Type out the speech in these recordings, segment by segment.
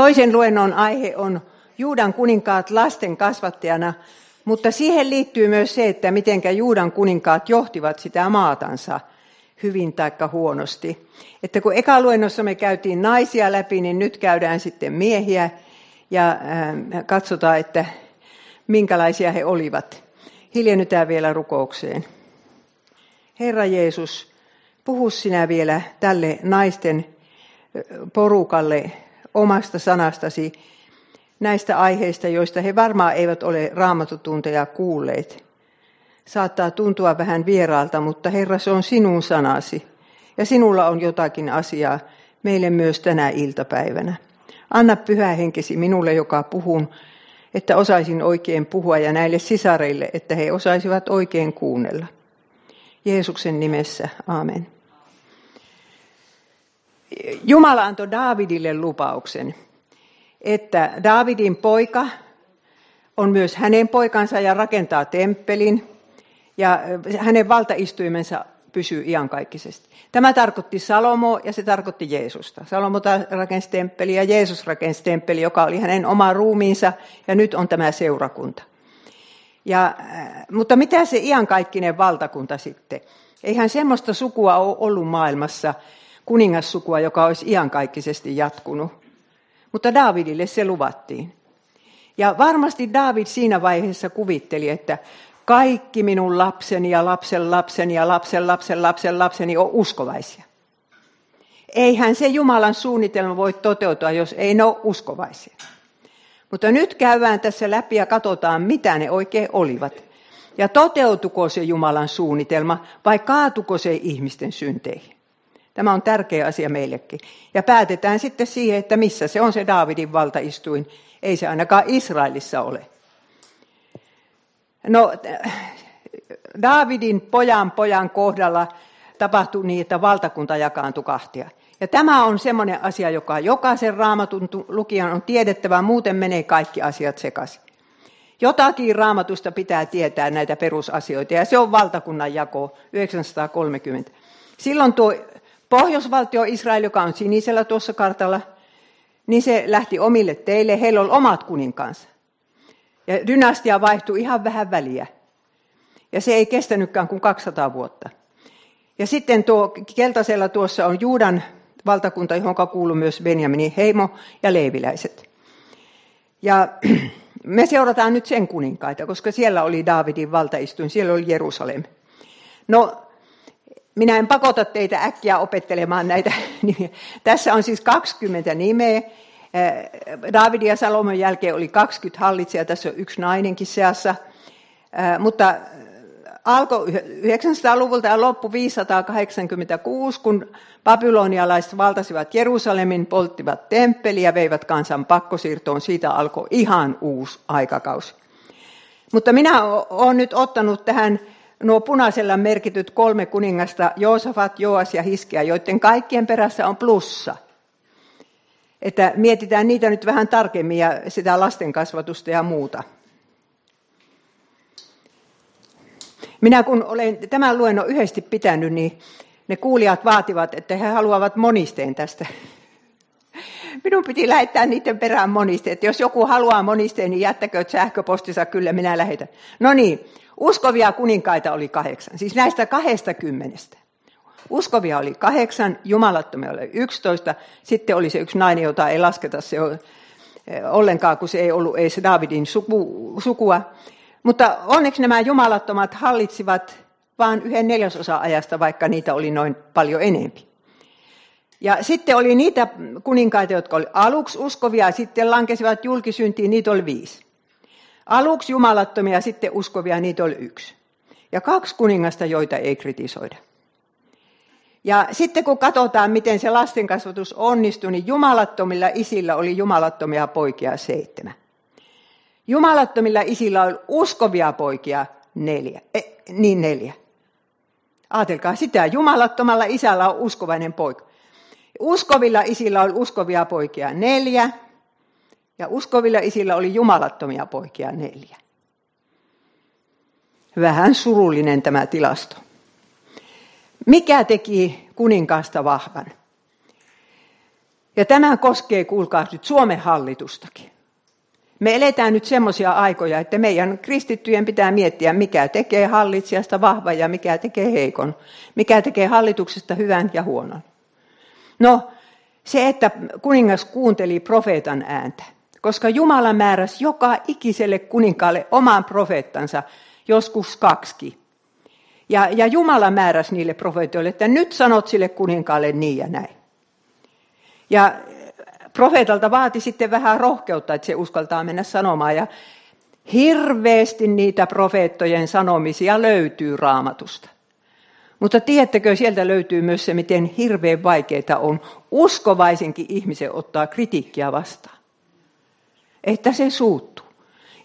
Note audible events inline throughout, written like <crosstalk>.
Toisen luennon aihe on Juudan kuninkaat lasten kasvattajana, mutta siihen liittyy myös se, että miten Juudan kuninkaat johtivat sitä maatansa hyvin tai huonosti. Että kun eka luennossa me käytiin naisia läpi, niin nyt käydään sitten miehiä ja katsotaan, että minkälaisia he olivat. Hiljennytään vielä rukoukseen. Herra Jeesus, puhu sinä vielä tälle naisten porukalle omasta sanastasi näistä aiheista, joista he varmaan eivät ole raamatutunteja kuulleet. Saattaa tuntua vähän vieraalta, mutta Herra, se on sinun sanasi. Ja sinulla on jotakin asiaa meille myös tänä iltapäivänä. Anna pyhä henkesi minulle, joka puhun, että osaisin oikein puhua ja näille sisareille, että he osaisivat oikein kuunnella. Jeesuksen nimessä, amen. Jumala antoi Daavidille lupauksen, että Daavidin poika on myös hänen poikansa ja rakentaa temppelin ja hänen valtaistuimensa pysyy iankaikkisesti. Tämä tarkoitti Salomo ja se tarkoitti Jeesusta. Salomo rakensi temppeli ja Jeesus rakensi temppeli, joka oli hänen oma ruumiinsa ja nyt on tämä seurakunta. Ja, mutta mitä se iankaikkinen valtakunta sitten? Eihän semmoista sukua ole ollut maailmassa, kuningassukua, joka olisi iankaikkisesti jatkunut. Mutta Daavidille se luvattiin. Ja varmasti David siinä vaiheessa kuvitteli, että kaikki minun lapseni ja lapsen lapseni ja lapsen lapsen lapsen lapseni on uskovaisia. Eihän se Jumalan suunnitelma voi toteutua, jos ei ne ole uskovaisia. Mutta nyt käydään tässä läpi ja katsotaan, mitä ne oikein olivat. Ja toteutuko se Jumalan suunnitelma vai kaatuko se ihmisten synteihin? Tämä on tärkeä asia meillekin. Ja päätetään sitten siihen, että missä se on se Daavidin valtaistuin. Ei se ainakaan Israelissa ole. No, Daavidin pojan pojan kohdalla tapahtui niin, että valtakunta jakaantui kahtia. Ja tämä on semmoinen asia, joka jokaisen raamatun lukijan on tiedettävä, muuten menee kaikki asiat sekaisin. Jotakin raamatusta pitää tietää näitä perusasioita, ja se on valtakunnan jako 930. Silloin tuo pohjoisvaltio Israel, joka on sinisellä tuossa kartalla, niin se lähti omille teille. Heillä oli omat kuninkaansa. Ja dynastia vaihtui ihan vähän väliä. Ja se ei kestänytkään kuin 200 vuotta. Ja sitten tuo keltaisella tuossa on Juudan valtakunta, johon kuuluu myös Benjaminin heimo ja leiviläiset. Ja <clears throat> me seurataan nyt sen kuninkaita, koska siellä oli Daavidin valtaistuin, siellä oli Jerusalem. No, minä en pakota teitä äkkiä opettelemaan näitä <laughs> nimiä. Tässä on siis 20 nimeä. Davidin ja Salomon jälkeen oli 20 hallitsijaa, tässä on yksi nainenkin seassa. Mutta alkoi 900-luvulta ja loppu 586, kun babylonialaiset valtasivat Jerusalemin, polttivat temppeliä ja veivät kansan pakkosiirtoon. Siitä alkoi ihan uusi aikakausi. Mutta minä olen nyt ottanut tähän nuo punaisella merkityt kolme kuningasta, Joosafat, Joas ja Hiskia, joiden kaikkien perässä on plussa. Että mietitään niitä nyt vähän tarkemmin ja sitä lastenkasvatusta ja muuta. Minä kun olen tämän luennon yhdesti pitänyt, niin ne kuulijat vaativat, että he haluavat monisteen tästä. Minun piti lähettää niiden perään monisteet. Jos joku haluaa monisteen, niin jättäkö sähköpostinsa, kyllä minä lähetän. No niin, uskovia kuninkaita oli kahdeksan, siis näistä kahdesta kymmenestä. Uskovia oli kahdeksan, jumalattomia oli yksitoista, sitten oli se yksi nainen, jota ei lasketa se ollenkaan, kun se ei ollut edes Davidin suku, sukua. Mutta onneksi nämä jumalattomat hallitsivat vain yhden neljäsosa ajasta, vaikka niitä oli noin paljon enempi. Ja sitten oli niitä kuninkaita, jotka oli aluksi uskovia ja sitten lankesivat julkisyntiin, niitä oli viisi. Aluksi jumalattomia ja sitten uskovia, niitä oli yksi. Ja kaksi kuningasta, joita ei kritisoida. Ja sitten kun katsotaan, miten se lastenkasvatus onnistui, niin jumalattomilla isillä oli jumalattomia poikia seitsemän. Jumalattomilla isillä oli uskovia poikia neljä. Eh, niin neljä. Aatelkaa sitä, jumalattomalla isällä on uskovainen poika. Uskovilla isillä oli uskovia poikia neljä, ja uskovilla isillä oli jumalattomia poikia neljä. Vähän surullinen tämä tilasto. Mikä teki kuninkaasta vahvan? Ja tämä koskee, kuulkaa nyt, Suomen hallitustakin. Me eletään nyt semmoisia aikoja, että meidän kristittyjen pitää miettiä, mikä tekee hallitsijasta vahvan ja mikä tekee heikon. Mikä tekee hallituksesta hyvän ja huonon. No, se, että kuningas kuunteli profeetan ääntä, koska Jumala määräsi joka ikiselle kuninkaalle oman profeettansa, joskus kaksi. Ja, ja Jumala määräsi niille profeetoille, että nyt sanot sille kuninkaalle niin ja näin. Ja profeetalta vaati sitten vähän rohkeutta, että se uskaltaa mennä sanomaan. Ja hirveästi niitä profeettojen sanomisia löytyy raamatusta. Mutta tiedättekö, sieltä löytyy myös se, miten hirveän vaikeita on uskovaisenkin ihmisen ottaa kritiikkiä vastaan. Että se suuttuu.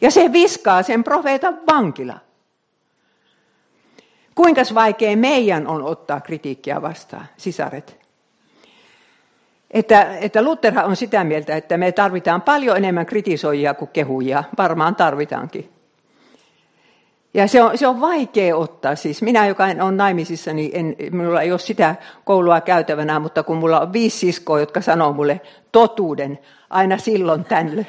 Ja se viskaa sen profeetan vankila. Kuinka vaikea meidän on ottaa kritiikkiä vastaan, sisaret? Että, että Lutherhan on sitä mieltä, että me tarvitaan paljon enemmän kritisoijia kuin kehujia. Varmaan tarvitaankin. Ja se on, se on vaikea ottaa. Siis minä, joka en ole naimisissa, niin en, minulla ei ole sitä koulua käytävänä, mutta kun mulla on viisi siskoa, jotka sanoo mulle totuuden aina silloin tänne.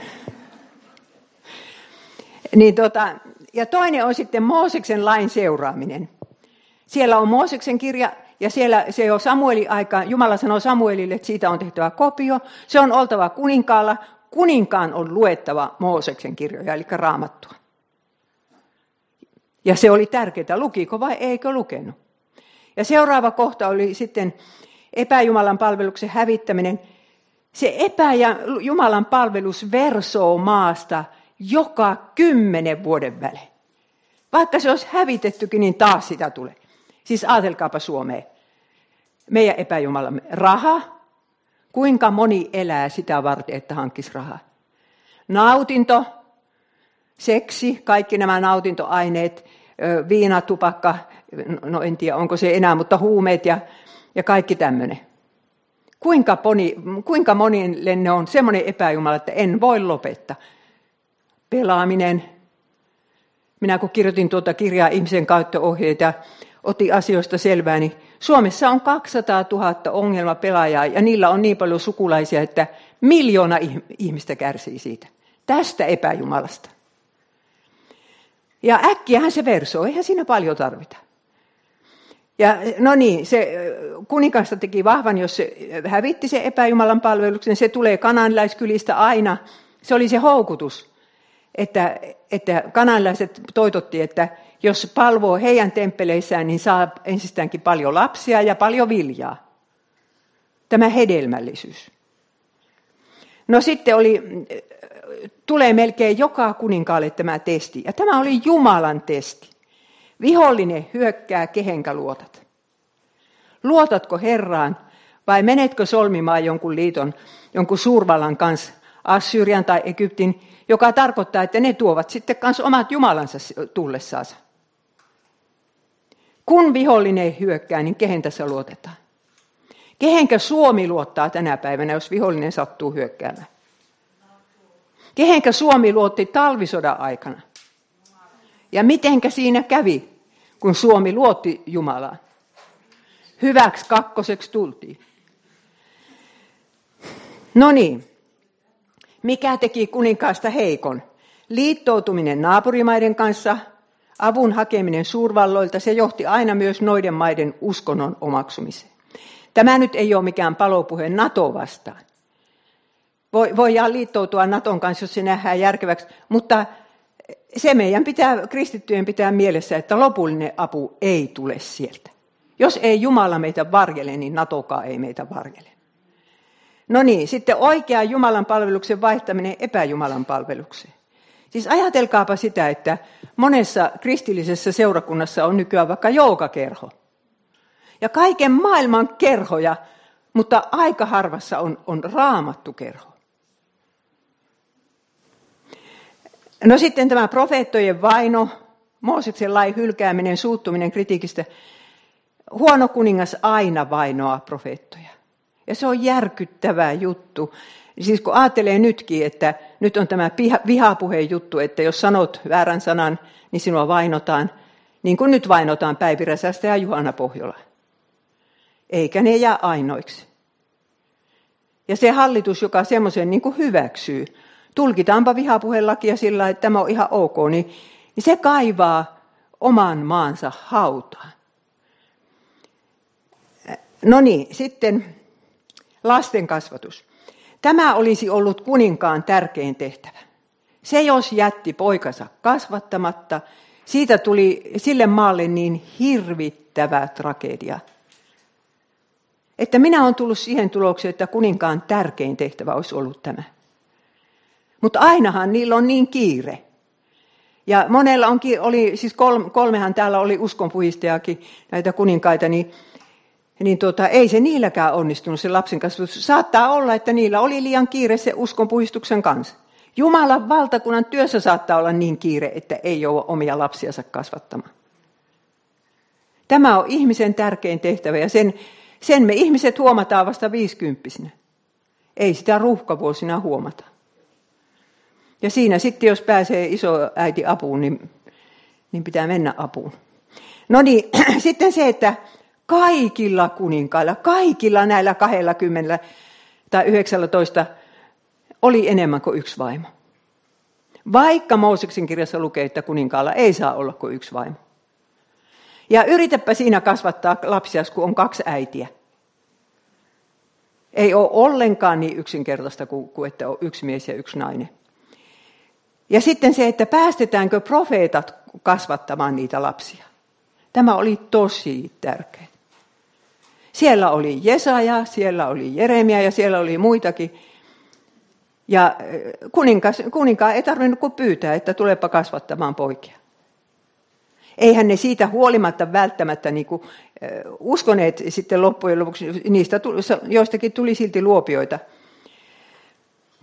Niin tota, ja toinen on sitten Mooseksen lain seuraaminen. Siellä on Mooseksen kirja, ja siellä se on Samuelin aika, Jumala sanoo Samuelille, että siitä on tehtävä kopio. Se on oltava kuninkaalla. Kuninkaan on luettava Mooseksen kirjoja, eli raamattua. Ja se oli tärkeää, lukiko vai eikö lukenut. Ja seuraava kohta oli sitten epäjumalan palveluksen hävittäminen. Se epäjumalan palvelus versoo maasta joka kymmenen vuoden välein. Vaikka se olisi hävitettykin, niin taas sitä tulee. Siis ajatelkaapa Suomeen. Meidän epäjumalamme. Raha. Kuinka moni elää sitä varten, että hankkisi rahaa? Nautinto, seksi, kaikki nämä nautintoaineet, viina, tupakka, no en tiedä onko se enää, mutta huumeet ja, ja kaikki tämmöinen. Kuinka, moni, kuinka monille ne on semmoinen epäjumala, että en voi lopettaa. Pelaaminen. Minä kun kirjoitin tuota kirjaa ihmisen käyttöohjeita ja otin asioista selvää, niin Suomessa on 200 000 ongelmapelaajaa ja niillä on niin paljon sukulaisia, että miljoona ihmistä kärsii siitä. Tästä epäjumalasta. Ja äkkiähän se versoo, eihän siinä paljon tarvita. Ja no niin, se kuninkasta teki vahvan, jos se hävitti se epäjumalan palveluksen, se tulee kananlaiskylistä aina. Se oli se houkutus, että, että kananlaiset toitotti, että jos palvoo heidän temppeleissään, niin saa ensistäänkin paljon lapsia ja paljon viljaa. Tämä hedelmällisyys. No sitten oli tulee melkein joka kuninkaalle tämä testi. Ja tämä oli Jumalan testi. Vihollinen hyökkää, kehenkä luotat. Luotatko Herraan vai menetkö solmimaan jonkun liiton, jonkun suurvallan kanssa, Assyrian tai Egyptin, joka tarkoittaa, että ne tuovat sitten kanssa omat jumalansa tullessaansa. Kun vihollinen hyökkää, niin kehen tässä luotetaan? Kehenkä Suomi luottaa tänä päivänä, jos vihollinen sattuu hyökkäämään? Kehenkä Suomi luotti talvisodan aikana? Ja mitenkä siinä kävi, kun Suomi luotti Jumalaa? Hyväksi kakkoseksi tultiin. No niin, mikä teki kuninkaasta heikon? Liittoutuminen naapurimaiden kanssa, avun hakeminen suurvalloilta, se johti aina myös noiden maiden uskonnon omaksumiseen. Tämä nyt ei ole mikään palopuhe NATO vastaan. Voi, voidaan liittoutua Naton kanssa, jos se nähdään järkeväksi, mutta se meidän pitää, kristittyjen pitää mielessä, että lopullinen apu ei tule sieltä. Jos ei Jumala meitä varjele, niin Natokaan ei meitä varjele. No niin, sitten oikea Jumalan palveluksen vaihtaminen epäjumalan palvelukseen. Siis ajatelkaapa sitä, että monessa kristillisessä seurakunnassa on nykyään vaikka joukakerho. Ja kaiken maailman kerhoja, mutta aika harvassa on, on raamattu No sitten tämä profeettojen vaino, Mooseksen lain hylkääminen, suuttuminen kritiikistä. Huono kuningas aina vainoaa profeettoja. Ja se on järkyttävä juttu. Siis kun ajattelee nytkin, että nyt on tämä vihapuheen juttu, että jos sanot väärän sanan, niin sinua vainotaan, niin kuin nyt vainotaan Päivi ja Juhana Pohjola. Eikä ne jää ainoiksi. Ja se hallitus, joka semmoisen niin hyväksyy, tulkitaanpa vihapuhelakia sillä, että tämä on ihan ok, niin, niin se kaivaa oman maansa hautaan. No niin, sitten lasten kasvatus. Tämä olisi ollut kuninkaan tärkein tehtävä. Se, jos jätti poikansa kasvattamatta, siitä tuli sille maalle niin hirvittävä tragedia. Että minä olen tullut siihen tulokseen, että kuninkaan tärkein tehtävä olisi ollut tämä. Mutta ainahan niillä on niin kiire. Ja monella on, oli, siis kolmehan täällä oli uskonpuhistajakin, näitä kuninkaita, niin, niin tuota, ei se niilläkään onnistunut se lapsen kasvatus. Saattaa olla, että niillä oli liian kiire se uskonpuhistuksen kanssa. Jumalan valtakunnan työssä saattaa olla niin kiire, että ei ole omia lapsiansa kasvattamaan. Tämä on ihmisen tärkein tehtävä ja sen, sen me ihmiset huomataan vasta viisikymppisinä. Ei sitä ruuhkavuosina huomata. Ja siinä sitten, jos pääsee iso äiti apuun, niin, niin pitää mennä apuun. No niin, <clears throat> sitten se, että kaikilla kuninkailla, kaikilla näillä 20 tai 19 oli enemmän kuin yksi vaimo. Vaikka Mooseksen kirjassa lukee, että kuninkaalla ei saa olla kuin yksi vaimo. Ja yritäpä siinä kasvattaa lapsia, kun on kaksi äitiä. Ei ole ollenkaan niin yksinkertaista kuin, kuin että on yksi mies ja yksi nainen. Ja sitten se, että päästetäänkö profeetat kasvattamaan niitä lapsia. Tämä oli tosi tärkeää. Siellä oli Jesaja, siellä oli Jeremia ja siellä oli muitakin. Ja kuninkas, kuninkaan ei tarvinnut kuin pyytää, että tulepa kasvattamaan poikia. Eihän ne siitä huolimatta välttämättä niin kuin, uskoneet sitten loppujen lopuksi, niistä tuli, joistakin tuli silti luopioita.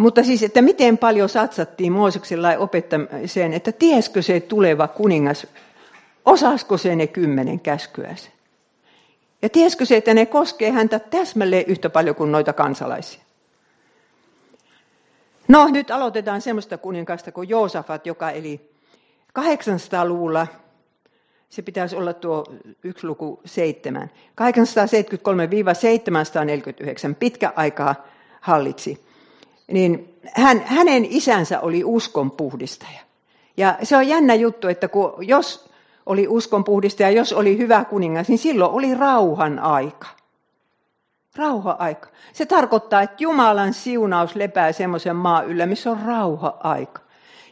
Mutta siis, että miten paljon satsattiin Mooseksen lain opettamiseen, että tieskö se tuleva kuningas, osasko se ne kymmenen käskyänsä? Ja tieskö se, että ne koskee häntä täsmälleen yhtä paljon kuin noita kansalaisia? No, nyt aloitetaan semmoista kuninkaasta kuin Joosafat, joka eli 800-luvulla, se pitäisi olla tuo yksi luku seitsemän, 873-749, pitkä aikaa hallitsi. Niin hän, hänen isänsä oli uskon puhdistaja. Ja se on jännä juttu, että kun, jos oli uskonpuhdistaja, jos oli hyvä kuningas, niin silloin oli rauhan aika. Rauha-aika. Se tarkoittaa, että Jumalan siunaus lepää semmoisen maa yllä, missä on rauha-aika.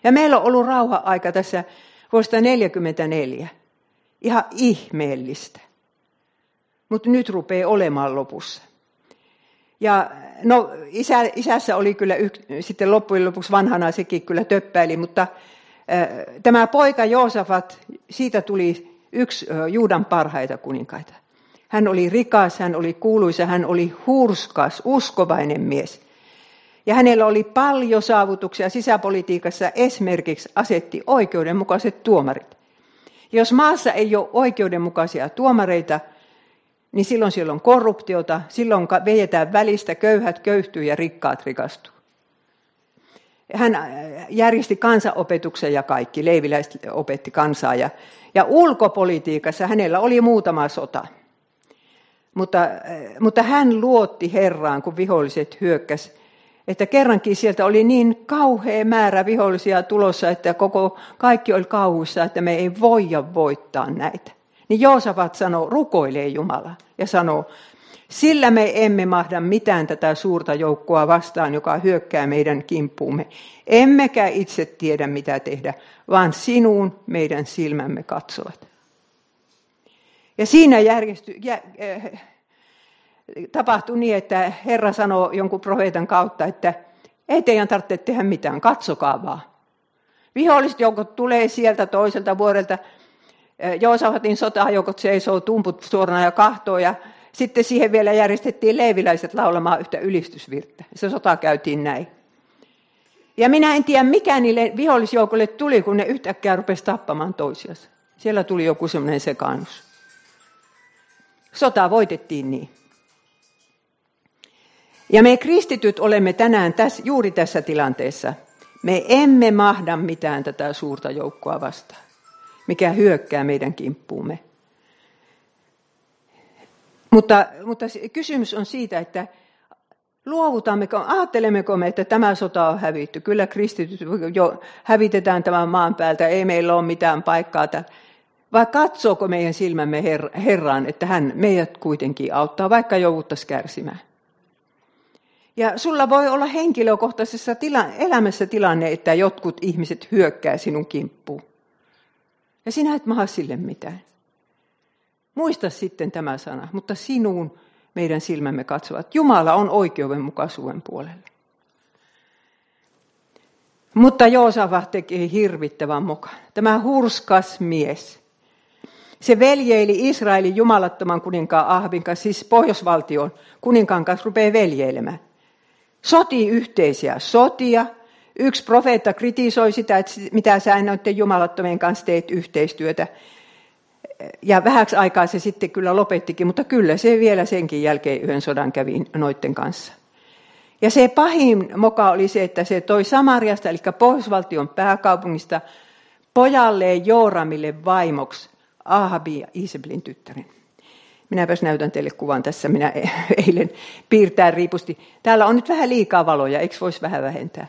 Ja meillä on ollut rauha-aika tässä vuodesta 44. Ihan ihmeellistä. Mutta nyt rupeaa olemaan lopussa. Ja no, isä, isässä oli kyllä yh, sitten loppujen lopuksi vanhana sekin kyllä töppäili, mutta tämä poika Joosafat, siitä tuli yksi Juudan parhaita kuninkaita. Hän oli rikas, hän oli kuuluisa, hän oli hurskas, uskovainen mies. Ja hänellä oli paljon saavutuksia sisäpolitiikassa, esimerkiksi asetti oikeudenmukaiset tuomarit. Jos maassa ei ole oikeudenmukaisia tuomareita, niin silloin siellä on korruptiota, silloin vejetään välistä, köyhät köyhtyy ja rikkaat rikastuu. Hän äh, järjesti kansanopetuksen ja kaikki, leiviläiset opetti kansaa. Ja, ja ulkopolitiikassa hänellä oli muutama sota. Mutta, äh, mutta hän luotti Herraan, kun viholliset hyökkäs, että kerrankin sieltä oli niin kauhea määrä vihollisia tulossa, että koko, kaikki oli kauhuissa, että me ei voida voittaa näitä. Niin Joosafat sanoo, rukoilee Jumala ja sanoo, sillä me emme mahda mitään tätä suurta joukkoa vastaan, joka hyökkää meidän kimppuumme. Emmekä itse tiedä, mitä tehdä, vaan sinuun meidän silmämme katsovat. Ja siinä järjesty, jä, äh, tapahtui niin, että Herra sanoi jonkun profeetan kautta, että ei teidän tarvitse tehdä mitään, katsokaa vaan. Viholliset joukot tulee sieltä toiselta vuodelta. Joosafatin sotajoukot seisoo tumput suorana ja kahtoo ja sitten siihen vielä järjestettiin leiviläiset laulamaan yhtä ylistysvirttä. Se sota käytiin näin. Ja minä en tiedä, mikä niille vihollisjoukolle tuli, kun ne yhtäkkiä rupesi tappamaan toisiansa. Siellä tuli joku semmoinen sekaannus. Sota voitettiin niin. Ja me kristityt olemme tänään tässä, juuri tässä tilanteessa. Me emme mahda mitään tätä suurta joukkoa vastaan, mikä hyökkää meidän kimppuumme. Mutta, mutta kysymys on siitä, että Luovutammeko, ajattelemmeko me, että tämä sota on hävitty? Kyllä kristityt jo hävitetään tämän maan päältä, ei meillä ole mitään paikkaa. Vai katsooko meidän silmämme Herraan, että hän meidät kuitenkin auttaa, vaikka jouduttaisiin kärsimään? Ja sulla voi olla henkilökohtaisessa tila, elämässä tilanne, että jotkut ihmiset hyökkää sinun kimppuun. Ja sinä et maha sille mitään. Muista sitten tämä sana, mutta sinuun meidän silmämme katsovat. Jumala on oikeudenmukaisuuden puolella. Mutta Joosava teki hirvittävän mukaan. Tämä hurskas mies. Se veljeili Israelin jumalattoman kuninkaan Ahvin kanssa, siis pohjoisvaltion kuninkaan kanssa rupeaa veljeilemään. Soti yhteisiä sotia. Yksi profeetta kritisoi sitä, että mitä sä noiden jumalattomien kanssa teet yhteistyötä ja vähäksi aikaa se sitten kyllä lopettikin, mutta kyllä se vielä senkin jälkeen yhden sodan kävi noiden kanssa. Ja se pahin moka oli se, että se toi Samariasta, eli Pohjoisvaltion pääkaupungista, pojalleen Jooramille vaimoksi Ahabi ja Isabelin tyttären. Minäpäs näytän teille kuvan tässä, minä <laughs> eilen piirtää riipusti. Täällä on nyt vähän liikaa valoja, eikö voisi vähän vähentää?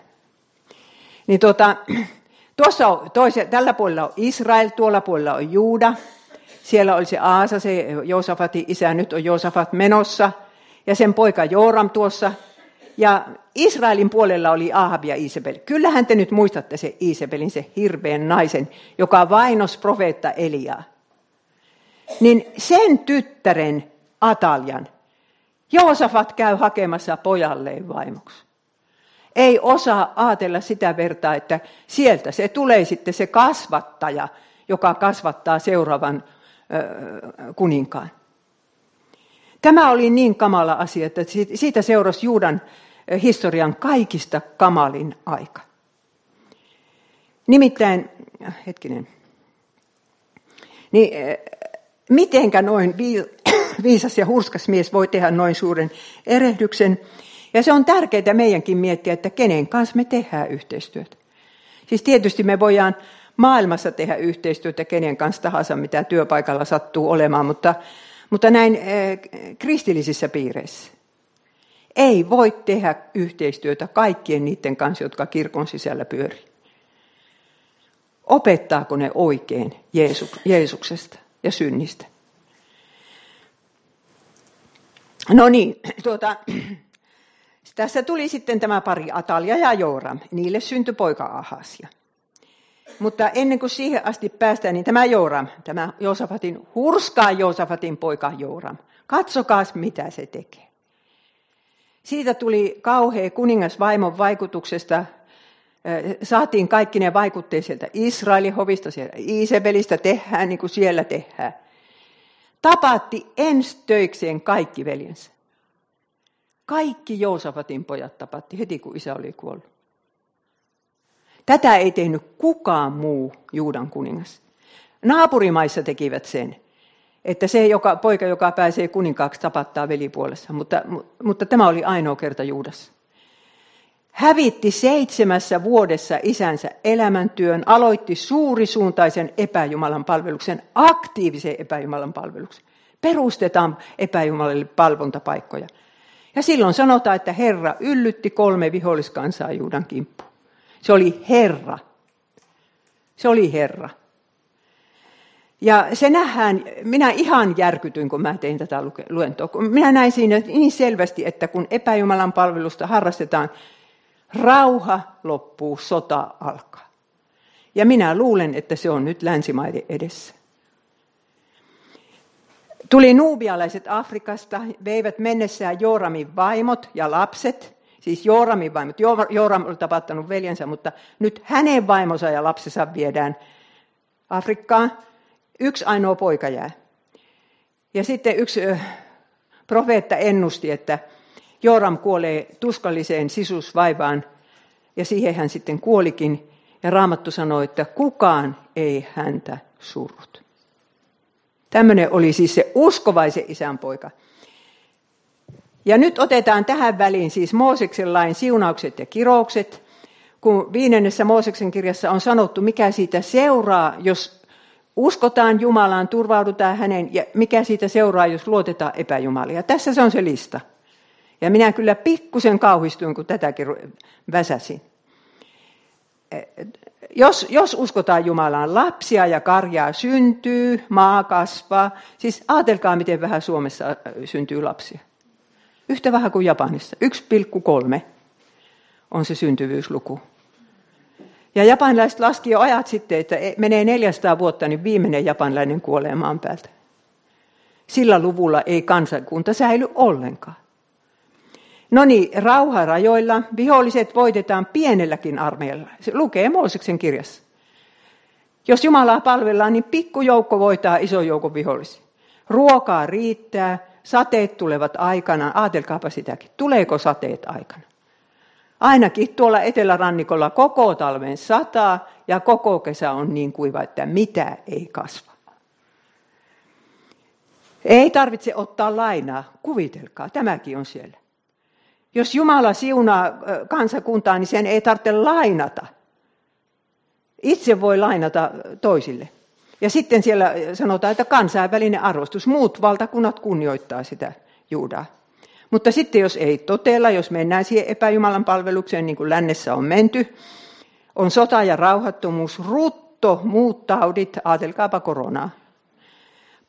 Niin tuota, <clears throat> tuossa on toise, tällä puolella on Israel, tuolla puolella on Juuda, siellä oli se Aasa, se Joosafatin isä, nyt on Joosafat menossa, ja sen poika Jooram tuossa. Ja Israelin puolella oli Ahab ja Isabel. Kyllähän te nyt muistatte se Isabelin, se hirveän naisen, joka vainos profeetta Eliaa. Niin sen tyttären Ataljan Joosafat käy hakemassa pojalleen vaimoksi. Ei osaa ajatella sitä vertaa, että sieltä se tulee sitten se kasvattaja, joka kasvattaa seuraavan kuninkaan. Tämä oli niin kamala asia, että siitä seurasi Juudan historian kaikista kamalin aika. Nimittäin, hetkinen, niin mitenkä noin viisas ja hurskas mies voi tehdä noin suuren erehdyksen. Ja se on tärkeää meidänkin miettiä, että kenen kanssa me tehdään yhteistyötä. Siis tietysti me voidaan maailmassa tehdä yhteistyötä kenen kanssa tahansa, mitä työpaikalla sattuu olemaan, mutta, mutta näin eh, kristillisissä piireissä. Ei voi tehdä yhteistyötä kaikkien niiden kanssa, jotka kirkon sisällä pyörii. Opettaako ne oikein Jeesuksesta ja synnistä? No niin, tuota, tässä tuli sitten tämä pari Atalia ja Jooram. Niille syntyi poika Ahasia. Mutta ennen kuin siihen asti päästään, niin tämä Jooram, tämä Joosafatin, hurskaa Joosafatin poika Jooram. Katsokaa, mitä se tekee. Siitä tuli kauhea kuningasvaimon vaikutuksesta. Saatiin kaikki ne vaikutteet sieltä Israelin hovista, sieltä Isabelista tehdään niin kuin siellä tehdään. Tapatti ensi töikseen kaikki veljensä. Kaikki Joosafatin pojat tapatti heti, kun isä oli kuollut. Tätä ei tehnyt kukaan muu Juudan kuningas. Naapurimaissa tekivät sen, että se joka, poika, joka pääsee kuninkaaksi, tapattaa velipuolessa, mutta, mutta tämä oli ainoa kerta Juudassa. Hävitti seitsemässä vuodessa isänsä elämäntyön, aloitti suurisuuntaisen epäjumalan palveluksen, aktiivisen epäjumalan palveluksen. Perustetaan epäjumalille palvontapaikkoja. Ja silloin sanotaan, että Herra yllytti kolme viholliskansaa Juudan kimppuun. Se oli Herra. Se oli Herra. Ja se nähdään, minä ihan järkytyin, kun mä tein tätä luentoa. Minä näin siinä niin selvästi, että kun epäjumalan palvelusta harrastetaan, rauha loppuu, sota alkaa. Ja minä luulen, että se on nyt länsimaiden edessä. Tuli nuubialaiset Afrikasta, veivät mennessään Jooramin vaimot ja lapset siis Jooramin vaimot. Jooram oli tapattanut veljensä, mutta nyt hänen vaimonsa ja lapsensa viedään Afrikkaan. Yksi ainoa poika jää. Ja sitten yksi profeetta ennusti, että Jooram kuolee tuskalliseen sisusvaivaan, ja siihen hän sitten kuolikin. Ja Raamattu sanoi, että kukaan ei häntä surrut. Tämmöinen oli siis se uskovaisen isän poika. Ja nyt otetaan tähän väliin siis Mooseksen lain siunaukset ja kiroukset, kun viidennessä Mooseksen kirjassa on sanottu, mikä siitä seuraa, jos uskotaan Jumalaan, turvaudutaan hänen, ja mikä siitä seuraa, jos luotetaan epäjumalia. Tässä se on se lista. Ja minä kyllä pikkusen kauhistuin, kun tätäkin väsäsin. Jos, jos uskotaan Jumalaan, lapsia ja karjaa syntyy, maa kasvaa. Siis ajatelkaa, miten vähän Suomessa äh, syntyy lapsia. Yhtä vähän kuin Japanissa. 1,3 on se syntyvyysluku. Ja japanilaiset laski jo ajat sitten, että e, menee 400 vuotta, niin viimeinen japanilainen kuolee maan päältä. Sillä luvulla ei kansakunta säily ollenkaan. No niin, rauha rajoilla. Viholliset voitetaan pienelläkin armeijalla. Se lukee Mooseksen kirjassa. Jos Jumalaa palvellaan, niin pikkujoukko voittaa iso joukko vihollisia. Ruokaa riittää, sateet tulevat aikana. Aatelkaapa sitäkin. Tuleeko sateet aikana? Ainakin tuolla etelärannikolla koko talven sataa ja koko kesä on niin kuiva, että mitä ei kasva. Ei tarvitse ottaa lainaa, kuvitelkaa, tämäkin on siellä. Jos Jumala siunaa kansakuntaa, niin sen ei tarvitse lainata. Itse voi lainata toisille. Ja sitten siellä sanotaan, että kansainvälinen arvostus, muut valtakunnat kunnioittaa sitä Juudaa. Mutta sitten jos ei totella, jos mennään siihen epäjumalan palvelukseen, niin kuin lännessä on menty, on sota ja rauhattomuus, rutto, muut taudit, ajatelkaapa koronaa.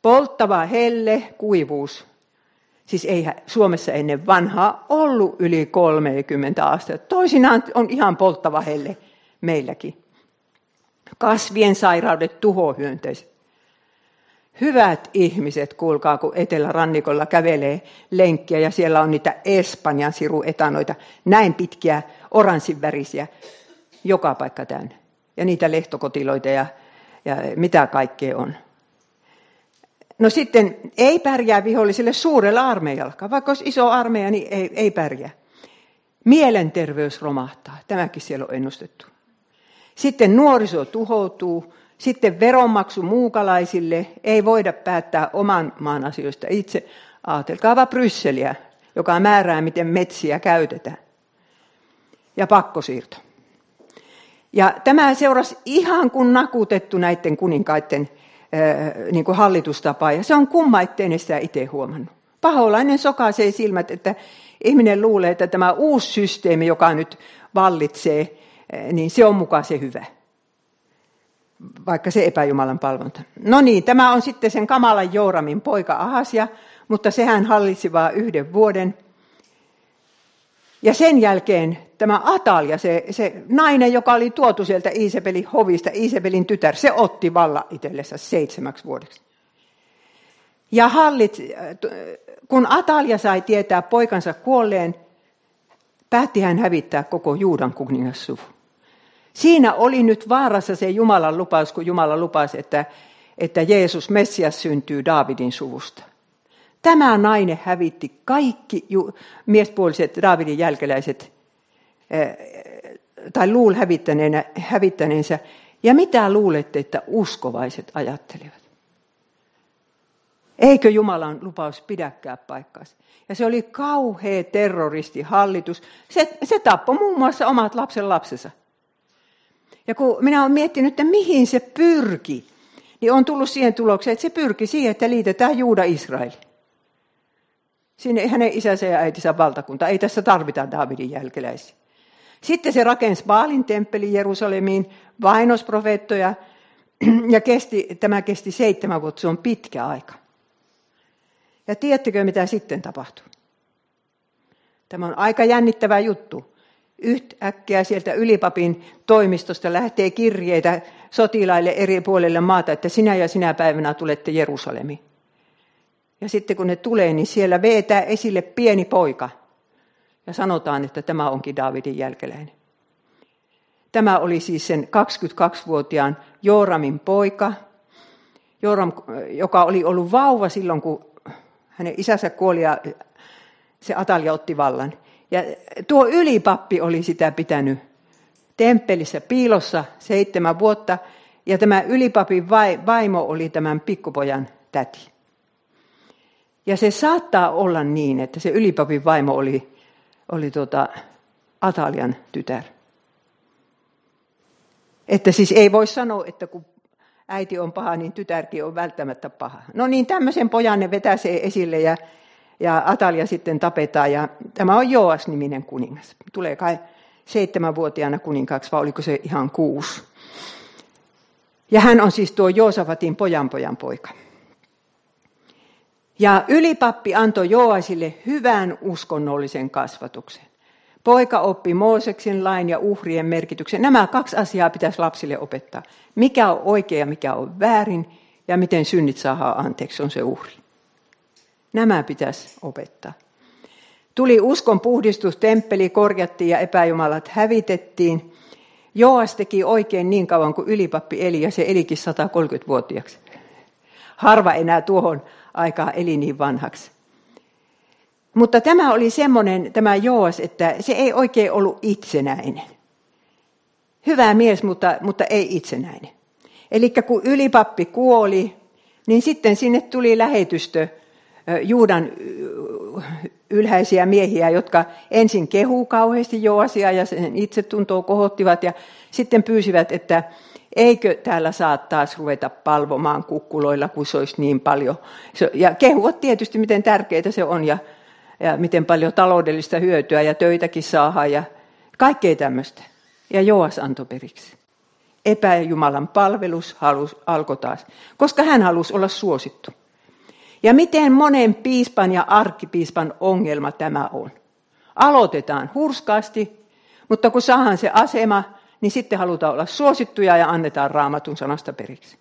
Polttava helle, kuivuus. Siis ei Suomessa ennen vanhaa ollut yli 30 astetta. Toisinaan on ihan polttava helle meilläkin. Kasvien sairaudet, tuhohyönteiset. Hyvät ihmiset, kuulkaa, kun etelärannikolla kävelee lenkkiä ja siellä on niitä Espanjan siruetanoita, näin pitkiä, oranssin värisiä, joka paikka täynnä. Ja niitä lehtokotiloita ja, ja mitä kaikkea on. No sitten ei pärjää viholliselle suurella armeijalla. Vaikka olisi iso armeija, niin ei, ei pärjää. Mielenterveys romahtaa. Tämäkin siellä on ennustettu. Sitten nuoriso tuhoutuu. Sitten veronmaksu muukalaisille. Ei voida päättää oman maan asioista itse. Aatelkaava Brysseliä, joka määrää, miten metsiä käytetään. Ja pakkosiirto. Ja tämä seurasi ihan kuin nakutettu näiden kuninkaiden niin kuin hallitustapa. Ja se on kumma, ettei ne sitä itse huomannut. Paholainen sokaisee silmät, että ihminen luulee, että tämä uusi systeemi, joka nyt vallitsee, niin se on mukaan se hyvä. Vaikka se epäjumalan palvonta. No niin, tämä on sitten sen kamalan Jooramin poika Ahasia, mutta sehän hallitsi vain yhden vuoden. Ja sen jälkeen tämä Atalia, se, se nainen, joka oli tuotu sieltä Iisebelin hovista, Iisebelin tytär, se otti valla itsellensä seitsemäksi vuodeksi. Ja hallit, kun Atalia sai tietää poikansa kuolleen, päätti hän hävittää koko Juudan kuningassuvu. Siinä oli nyt vaarassa se Jumalan lupaus, kun Jumala lupasi, että, että Jeesus Messias syntyy Daavidin suvusta. Tämä nainen hävitti kaikki miespuoliset Daavidin jälkeläiset, eh, tai luul hävittäneensä. Ja mitä luulette, että uskovaiset ajattelivat? Eikö Jumalan lupaus pidäkään paikkaansa? Ja se oli kauhea terroristihallitus. Se, se tappoi muun muassa omat lapsen lapsensa. Ja kun minä olen miettinyt, että mihin se pyrki, niin on tullut siihen tulokseen, että se pyrki siihen, että liitetään Juuda Israeliin. Sinne hänen isänsä ja äitinsä valtakunta. Ei tässä tarvita Davidin jälkeläisiä. Sitten se rakensi Baalin temppeli Jerusalemiin, vainosprofeettoja, ja kesti, tämä kesti seitsemän vuotta, se on pitkä aika. Ja tiedättekö, mitä sitten tapahtui? Tämä on aika jännittävä juttu. Yhtäkkiä sieltä ylipapin toimistosta lähtee kirjeitä sotilaille eri puolille maata, että sinä ja sinä päivänä tulette Jerusalemiin. Ja sitten kun ne tulee, niin siellä veetää esille pieni poika. Ja sanotaan, että tämä onkin Daavidin jälkeläinen. Tämä oli siis sen 22-vuotiaan Jooramin poika, Jooram, joka oli ollut vauva silloin, kun hänen isänsä kuoli ja se Atalia otti vallan. Ja tuo ylipappi oli sitä pitänyt temppelissä piilossa seitsemän vuotta, ja tämä ylipapin vaimo oli tämän pikkupojan täti. Ja se saattaa olla niin, että se ylipapin vaimo oli, oli tuota Atalian tytär. Että siis ei voi sanoa, että kun äiti on paha, niin tytärkin on välttämättä paha. No niin, tämmöisen pojan ne vetäsee esille ja, ja Atalia sitten tapetaan. Ja tämä on Joas-niminen kuningas. Tulee kai seitsemänvuotiaana kuninkaaksi, vai oliko se ihan kuusi. Ja hän on siis tuo Joosafatin pojan pojan poika. Ja ylipappi antoi Joasille hyvän uskonnollisen kasvatuksen. Poika oppi Mooseksen lain ja uhrien merkityksen. Nämä kaksi asiaa pitäisi lapsille opettaa. Mikä on oikea ja mikä on väärin ja miten synnit saadaan anteeksi, on se uhri. Nämä pitäisi opettaa. Tuli uskon puhdistus, temppeli korjattiin ja epäjumalat hävitettiin. Joas teki oikein niin kauan kuin ylipappi eli ja se elikin 130-vuotiaaksi. Harva enää tuohon aikaan eli niin vanhaksi. Mutta tämä oli semmoinen, tämä Joas, että se ei oikein ollut itsenäinen. Hyvä mies, mutta, mutta ei itsenäinen. Eli kun ylipappi kuoli, niin sitten sinne tuli lähetystö Juudan ylhäisiä miehiä, jotka ensin kehuu kauheasti Joasia ja sen itse tuntuu kohottivat ja sitten pyysivät, että eikö täällä saa taas ruveta palvomaan kukkuloilla, kun se olisi niin paljon. Ja kehuvat tietysti, miten tärkeää se on ja, ja miten paljon taloudellista hyötyä ja töitäkin saadaan ja kaikkea tämmöistä. Ja Joas antoi periksi. Epäjumalan palvelus alkoi taas, koska hän halusi olla suosittu. Ja miten monen piispan ja arkkipiispan ongelma tämä on. Aloitetaan hurskaasti, mutta kun saadaan se asema, niin sitten halutaan olla suosittuja ja annetaan raamatun sanasta periksi.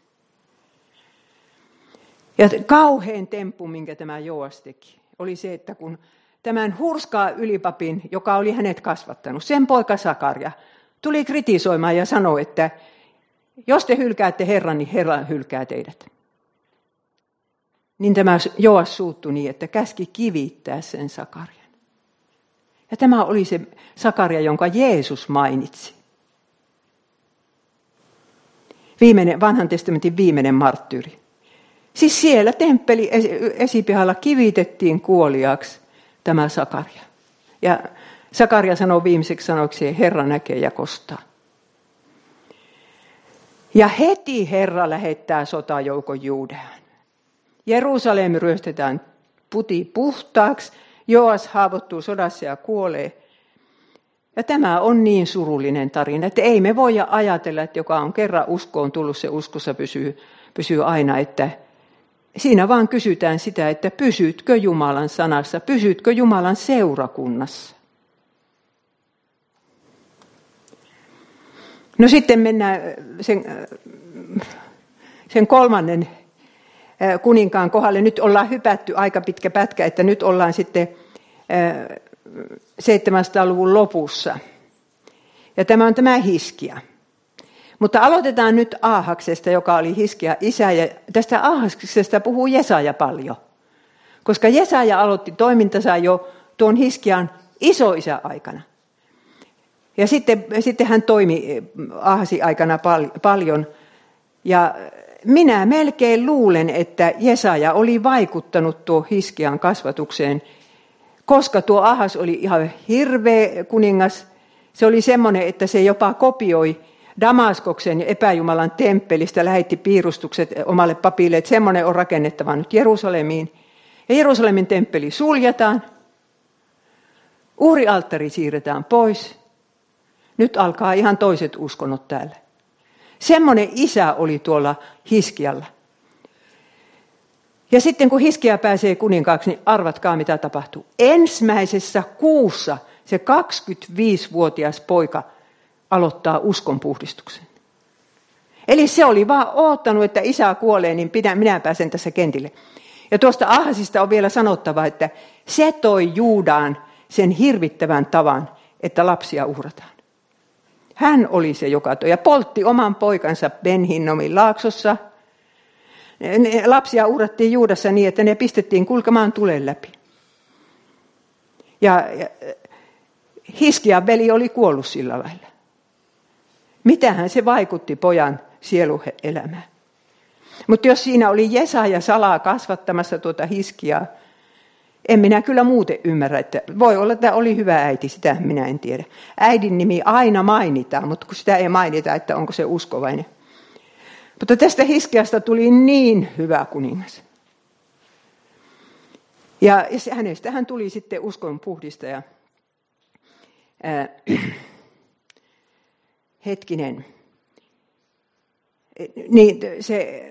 Ja kauhean temppu, minkä tämä Joas teki, oli se, että kun tämän hurskaa ylipapin, joka oli hänet kasvattanut, sen poika Sakarja, tuli kritisoimaan ja sanoi, että jos te hylkäätte Herran, niin Herra hylkää teidät. Niin tämä Joas suuttui niin, että käski kivittää sen Sakarjan. Ja tämä oli se Sakaria, jonka Jeesus mainitsi. Viimeinen, vanhan testamentin viimeinen marttyyri. Siis siellä temppeli esipihalla kivitettiin kuoliaksi tämä Sakaria. Ja Sakaria sanoo viimeiseksi sanoiksi, Herra näkee ja kostaa. Ja heti Herra lähettää sotajoukon Juudeaan. Jerusalem ryöstetään puti puhtaaksi, Joas haavoittuu sodassa ja kuolee. Ja tämä on niin surullinen tarina, että ei me voida ajatella, että joka on kerran uskoon tullut, se uskossa pysyy, pysyy aina, että siinä vaan kysytään sitä, että pysytkö Jumalan sanassa, pysytkö Jumalan seurakunnassa. No sitten mennään sen, sen kolmannen kuninkaan kohdalle. Nyt ollaan hypätty aika pitkä pätkä, että nyt ollaan sitten 700-luvun lopussa. Ja tämä on tämä Hiskia. Mutta aloitetaan nyt Aahaksesta, joka oli Hiskia isä. Ja tästä Aahaksesta puhuu Jesaja paljon. Koska Jesaja aloitti toimintansa jo tuon Hiskian isoisä aikana. Ja sitten, sitten hän toimi Ahasi aikana pal- paljon. Ja minä melkein luulen, että Jesaja oli vaikuttanut tuo Hiskian kasvatukseen, koska tuo Ahas oli ihan hirveä kuningas. Se oli semmoinen, että se jopa kopioi Damaskoksen epäjumalan temppelistä, lähetti piirustukset omalle papille, että semmoinen on rakennettava nyt Jerusalemiin. Ja Jerusalemin temppeli suljetaan, uhrialttari siirretään pois. Nyt alkaa ihan toiset uskonnot täällä. Semmoinen isä oli tuolla Hiskialla. Ja sitten kun Hiskia pääsee kuninkaaksi, niin arvatkaa mitä tapahtuu. Ensimmäisessä kuussa se 25-vuotias poika aloittaa uskonpuhdistuksen. Eli se oli vaan oottanut, että isä kuolee, niin pidän, minä pääsen tässä kentille. Ja tuosta Ahasista on vielä sanottava, että se toi Juudaan sen hirvittävän tavan, että lapsia uhrataan. Hän oli se, joka toi ja poltti oman poikansa Benhinnomin laaksossa. Ne lapsia uhrattiin Juudassa niin, että ne pistettiin kulkemaan tulen läpi. Ja, ja Hiskian veli oli kuollut sillä lailla. Mitähän se vaikutti pojan sieluelämään. Mutta jos siinä oli Jesaja salaa kasvattamassa tuota Hiskiaa, en minä kyllä muuten ymmärrä, että voi olla, että oli hyvä äiti, sitä minä en tiedä. Äidin nimi aina mainitaan, mutta kun sitä ei mainita, että onko se uskovainen. Mutta tästä Hiskiasta tuli niin hyvä kuningas. Ja hänestähän tuli sitten uskon puhdistaja. Ää, <clears throat> hetkinen. Niin, se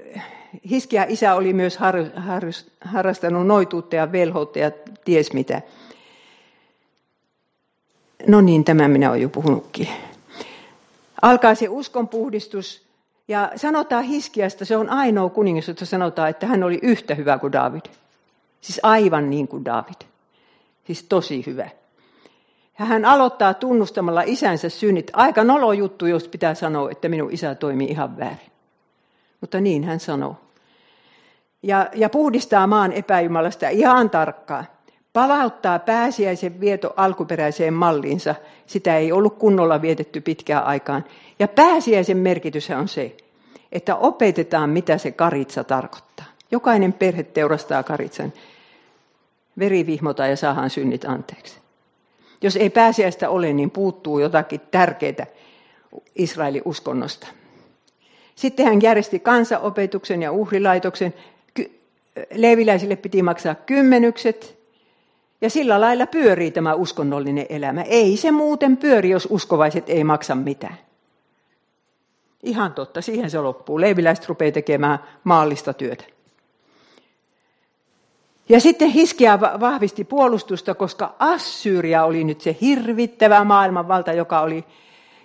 Hiskia isä oli myös har, har, harrastanut noituutta ja velhoutta ja ties mitä. No niin, tämä minä olen jo puhunutkin. Alkaa se uskonpuhdistus ja sanotaan Hiskiasta, se on ainoa kuningas, jota sanotaan, että hän oli yhtä hyvä kuin David. Siis aivan niin kuin David. Siis tosi hyvä. Ja hän aloittaa tunnustamalla isänsä synnit. Aika nolo juttu, jos pitää sanoa, että minun isä toimii ihan väärin. Mutta niin hän sanoo. Ja, ja puhdistaa maan epäjumalasta ihan tarkkaan. Palauttaa pääsiäisen vieto alkuperäiseen malliinsa. Sitä ei ollut kunnolla vietetty pitkään aikaan. Ja pääsiäisen merkitys on se, että opetetaan, mitä se karitsa tarkoittaa. Jokainen perhe teurastaa karitsan. Veri vihmota ja saadaan synnit anteeksi. Jos ei pääsiäistä ole, niin puuttuu jotakin tärkeää Israelin uskonnosta. Sitten hän järjesti kansanopetuksen ja uhrilaitoksen. Leeviläisille piti maksaa kymmenykset. Ja sillä lailla pyörii tämä uskonnollinen elämä. Ei se muuten pyöri, jos uskovaiset ei maksa mitään. Ihan totta, siihen se loppuu. Leiviläiset rupeaa tekemään maallista työtä. Ja sitten Hiskia vahvisti puolustusta, koska Assyria oli nyt se hirvittävä maailmanvalta, joka oli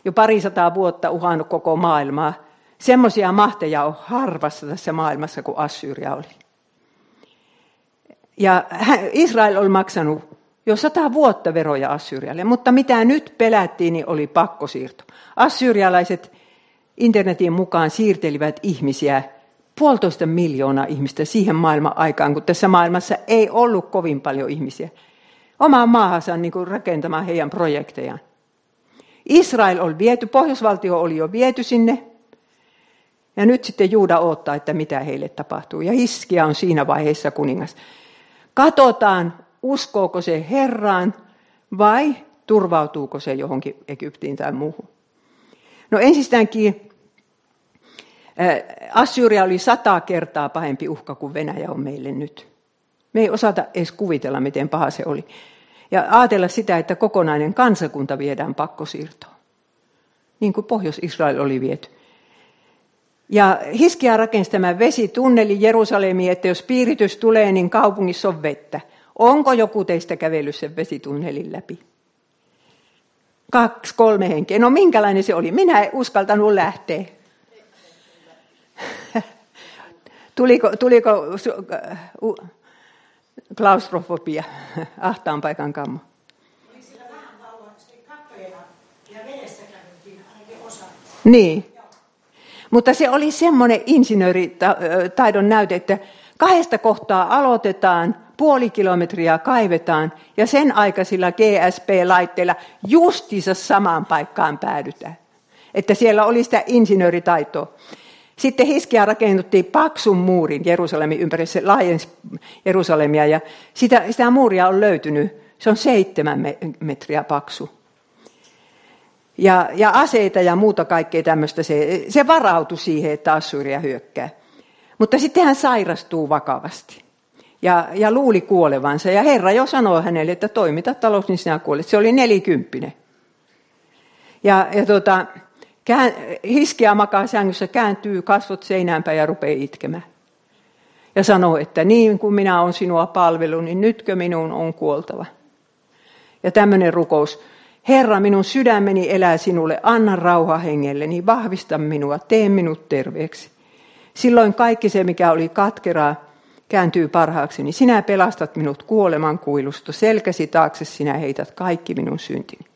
jo parisataa vuotta uhannut koko maailmaa. Semmoisia mahteja on harvassa tässä maailmassa kuin Assyria oli. Ja Israel oli maksanut jo sata vuotta veroja Assyrialle, mutta mitä nyt pelättiin, niin oli pakkosiirto. Assyrialaiset internetin mukaan siirtelivät ihmisiä puolitoista miljoonaa ihmistä siihen maailman aikaan, kun tässä maailmassa ei ollut kovin paljon ihmisiä. Omaan maahansa niin kuin rakentamaan heidän projektejaan. Israel oli viety, pohjoisvaltio oli jo viety sinne. Ja nyt sitten Juuda odottaa, että mitä heille tapahtuu. Ja Hiskia on siinä vaiheessa kuningas. Katsotaan, uskooko se Herraan vai turvautuuko se johonkin Egyptiin tai muuhun. No ensistäänkin Assyria oli sata kertaa pahempi uhka kuin Venäjä on meille nyt. Me ei osata edes kuvitella, miten paha se oli. Ja ajatella sitä, että kokonainen kansakunta viedään pakkosiirtoon. Niin kuin Pohjois-Israel oli viety. Ja Hiskia rakensi tämän vesitunneli Jerusalemiin, että jos piiritys tulee, niin kaupungissa on vettä. Onko joku teistä kävellyt sen vesitunnelin läpi? Kaksi, kolme henkeä. No minkälainen se oli? Minä en uskaltanut lähteä. <laughs> tuliko, tuliko uh, klaustrofobia, ahtaan paikan kammo? Niin. Mutta se oli semmoinen insinööritaidon näyte, että kahdesta kohtaa aloitetaan, puoli kilometriä kaivetaan ja sen aikaisilla GSP-laitteilla justiinsa samaan paikkaan päädytään. Että siellä oli sitä insinööritaitoa. Sitten Hiskia rakennuttiin paksun muurin Jerusalemin ympäri, se laajensi Jerusalemia ja sitä, sitä muuria on löytynyt. Se on seitsemän metriä paksu. Ja, ja aseita ja muuta kaikkea tämmöistä, se, se varautui siihen, että Assyria hyökkää. Mutta sitten hän sairastuu vakavasti ja, ja luuli kuolevansa. Ja Herra jo sanoi hänelle, että toimita talous, niin sinä kuolet. Se oli nelikymppinen. Ja, ja tota, Kään, hiskeä makaa sängyssä, kääntyy kasvot seinäänpä ja rupeaa itkemään. Ja sanoo, että niin kuin minä olen sinua palvelu, niin nytkö minun on kuoltava. Ja tämmöinen rukous. Herra, minun sydämeni elää sinulle, anna rauha hengelleni, vahvista minua, tee minut terveeksi. Silloin kaikki se, mikä oli katkeraa, kääntyy parhaaksi, niin sinä pelastat minut kuoleman kuilusta, selkäsi taakse sinä heität kaikki minun syntini.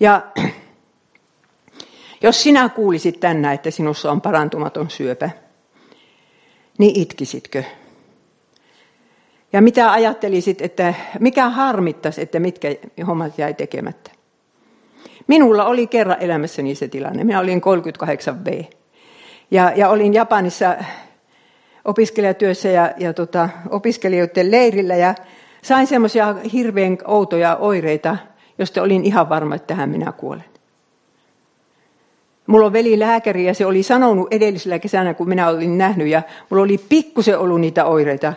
Ja <clears throat> jos sinä kuulisit tänään, että sinussa on parantumaton syöpä, niin itkisitkö? Ja mitä ajattelisit, että mikä harmittaisi, että mitkä hommat jäi tekemättä? Minulla oli kerran elämässäni se tilanne. Minä olin 38V. Ja, ja olin Japanissa opiskelijatyössä ja, ja tota, opiskelijoiden leirillä ja sain semmoisia hirveän outoja oireita, josta olin ihan varma, että tähän minä kuolen. Mulla on veli lääkäri ja se oli sanonut edellisellä kesänä, kun minä olin nähnyt, ja mulla oli pikkusen ollut niitä oireita.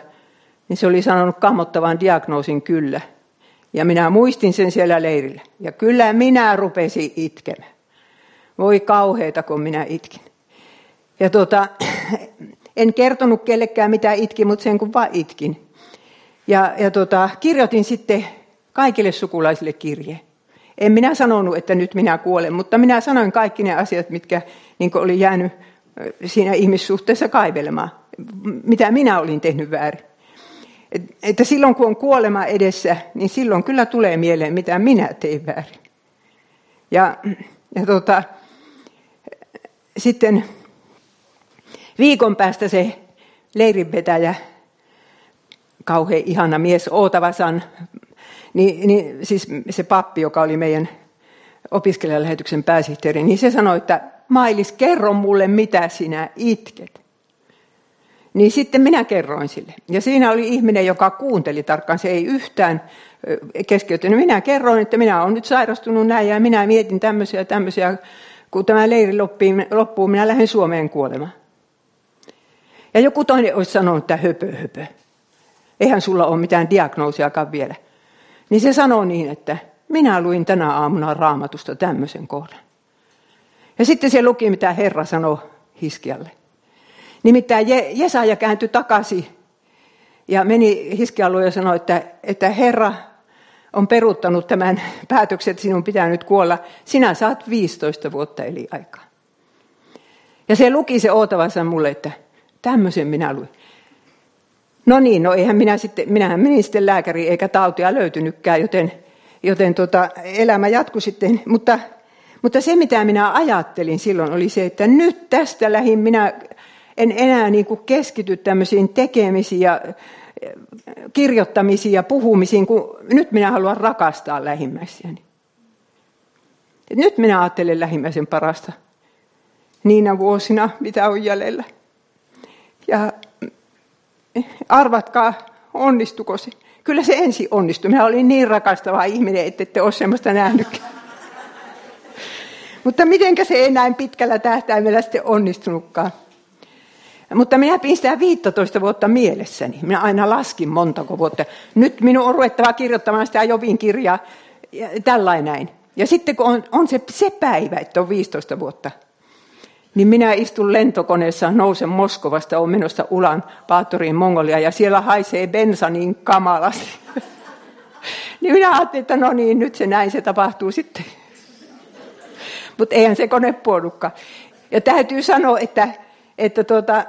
niin se oli sanonut kammottavan diagnoosin kyllä. Ja minä muistin sen siellä leirillä. Ja kyllä minä rupesin itkemään. Voi kauheita, kun minä itkin. Ja tota, <clears throat> en kertonut kellekään mitä itkin, mutta sen kun vaan itkin. Ja, ja tota, kirjoitin sitten kaikille sukulaisille kirje. En minä sanonut, että nyt minä kuolen, mutta minä sanoin kaikki ne asiat, mitkä niin oli jäänyt siinä ihmissuhteessa kaivelemaan. Mitä minä olin tehnyt väärin. Että silloin kun on kuolema edessä, niin silloin kyllä tulee mieleen, mitä minä tein väärin. Ja, ja tota, sitten viikon päästä se leirinvetäjä, kauhean ihana mies, Ootavasan, niin, niin siis se pappi, joka oli meidän opiskelijalähetyksen pääsihteeri, niin se sanoi, että Mailis, kerro mulle, mitä sinä itket. Niin sitten minä kerroin sille. Ja siinä oli ihminen, joka kuunteli tarkkaan, se ei yhtään keskeytynyt. Minä kerroin, että minä olen nyt sairastunut näin ja minä mietin tämmöisiä ja tämmöisiä. Kun tämä leiri loppuu, minä lähden Suomeen kuolemaan. Ja joku toinen olisi sanonut, että höpö, höpö. Eihän sulla ole mitään diagnoosiakaan vielä. Niin se sanoo niin, että minä luin tänä aamuna raamatusta tämmöisen kohdan. Ja sitten se luki, mitä Herra sanoi Hiskialle. Nimittäin Jesaja kääntyi takaisin ja meni Hiskialle ja sanoi, että, että Herra on peruuttanut tämän <laughs> päätöksen, että sinun pitää nyt kuolla. Sinä saat 15 vuotta eli aikaa. Ja se luki se Ootavansa mulle, että tämmöisen minä luin. No niin, no eihän minä sitten, minähän menin sitten lääkäriin eikä tautia löytynytkään, joten, joten tota, elämä jatkui sitten. Mutta, mutta se mitä minä ajattelin silloin oli se, että nyt tästä lähin minä en enää niin kuin keskity tämmöisiin tekemisiin ja kirjoittamisiin ja puhumisiin, kun nyt minä haluan rakastaa lähimmäisiäni. Nyt minä ajattelen lähimmäisen parasta niinä vuosina, mitä on jäljellä. Ja arvatkaa, onnistuko se? Kyllä se ensin onnistui. Minä olin niin rakastava ihminen, että ette ole sellaista nähnytkään. <laughs> Mutta mitenkä se ei näin pitkällä tähtäimellä sitten onnistunutkaan? Mutta minä sitä 15 vuotta mielessäni. Minä aina laskin montako vuotta. Nyt minun on ruvettava kirjoittamaan sitä Jobin kirjaa. Ja tällainen näin. Ja sitten kun on, on se, se päivä, että on 15 vuotta, niin minä istun lentokoneessa, nousen Moskovasta, on menossa Ulan Paatoriin Mongolia ja siellä haisee bensa niin kamalasti. <laughs> niin minä ajattelin, että no niin, nyt se näin se tapahtuu sitten. Mutta eihän se kone puolukka. Ja täytyy sanoa, että, että tuota,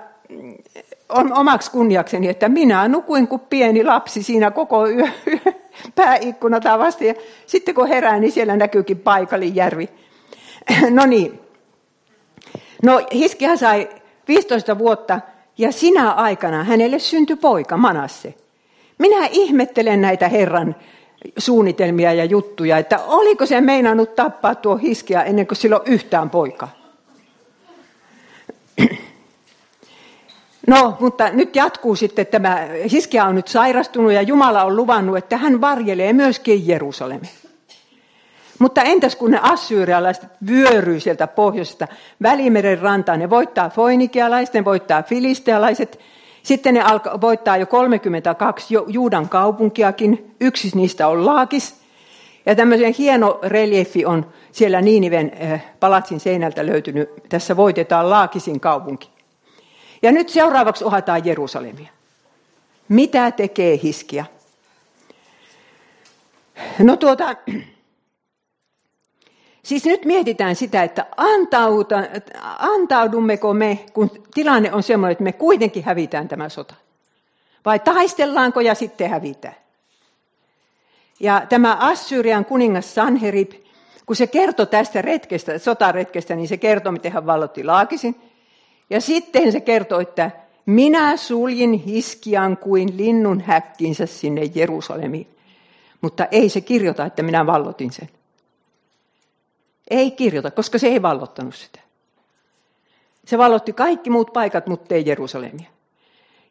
on omaksi kunniakseni, että minä nukuin kuin pieni lapsi siinä koko yö, yö <laughs> pääikkuna tavasti. Ja sitten kun herään, niin siellä näkyykin paikallijärvi. <clears throat> No niin. No Hiskia sai 15 vuotta ja sinä aikana hänelle syntyi poika Manasse. Minä ihmettelen näitä Herran suunnitelmia ja juttuja, että oliko se meinannut tappaa tuo Hiskia ennen kuin sillä on yhtään poikaa. <clears throat> No, mutta nyt jatkuu sitten tämä, Hiskia on nyt sairastunut ja Jumala on luvannut, että hän varjelee myöskin Jerusalemme. Mutta entäs kun ne assyrialaiset vyöryy sieltä pohjoisesta Välimeren rantaan, ne voittaa foinikialaiset, ne voittaa filistealaiset, sitten ne alka, voittaa jo 32 Juudan kaupunkiakin, yksi niistä on Laakis. Ja tämmöisen hieno reliefi on siellä Niiniven eh, palatsin seinältä löytynyt, tässä voitetaan Laakisin kaupunki. Ja nyt seuraavaksi uhataan Jerusalemia. Mitä tekee Hiskia? No tuota, <clears throat> siis nyt mietitään sitä, että antauta, antaudummeko me, kun tilanne on sellainen, että me kuitenkin hävitään tämä sota. Vai taistellaanko ja sitten hävitään? Ja tämä Assyrian kuningas Sanherib, kun se kertoi tästä retkestä, sotaretkestä, niin se kertoi, miten hän vallotti Laakisin. Ja sitten se kertoo, että minä suljin Hiskian kuin linnun häkkinsä sinne Jerusalemiin. Mutta ei se kirjoita, että minä vallotin sen. Ei kirjoita, koska se ei vallottanut sitä. Se vallotti kaikki muut paikat, mutta ei Jerusalemia.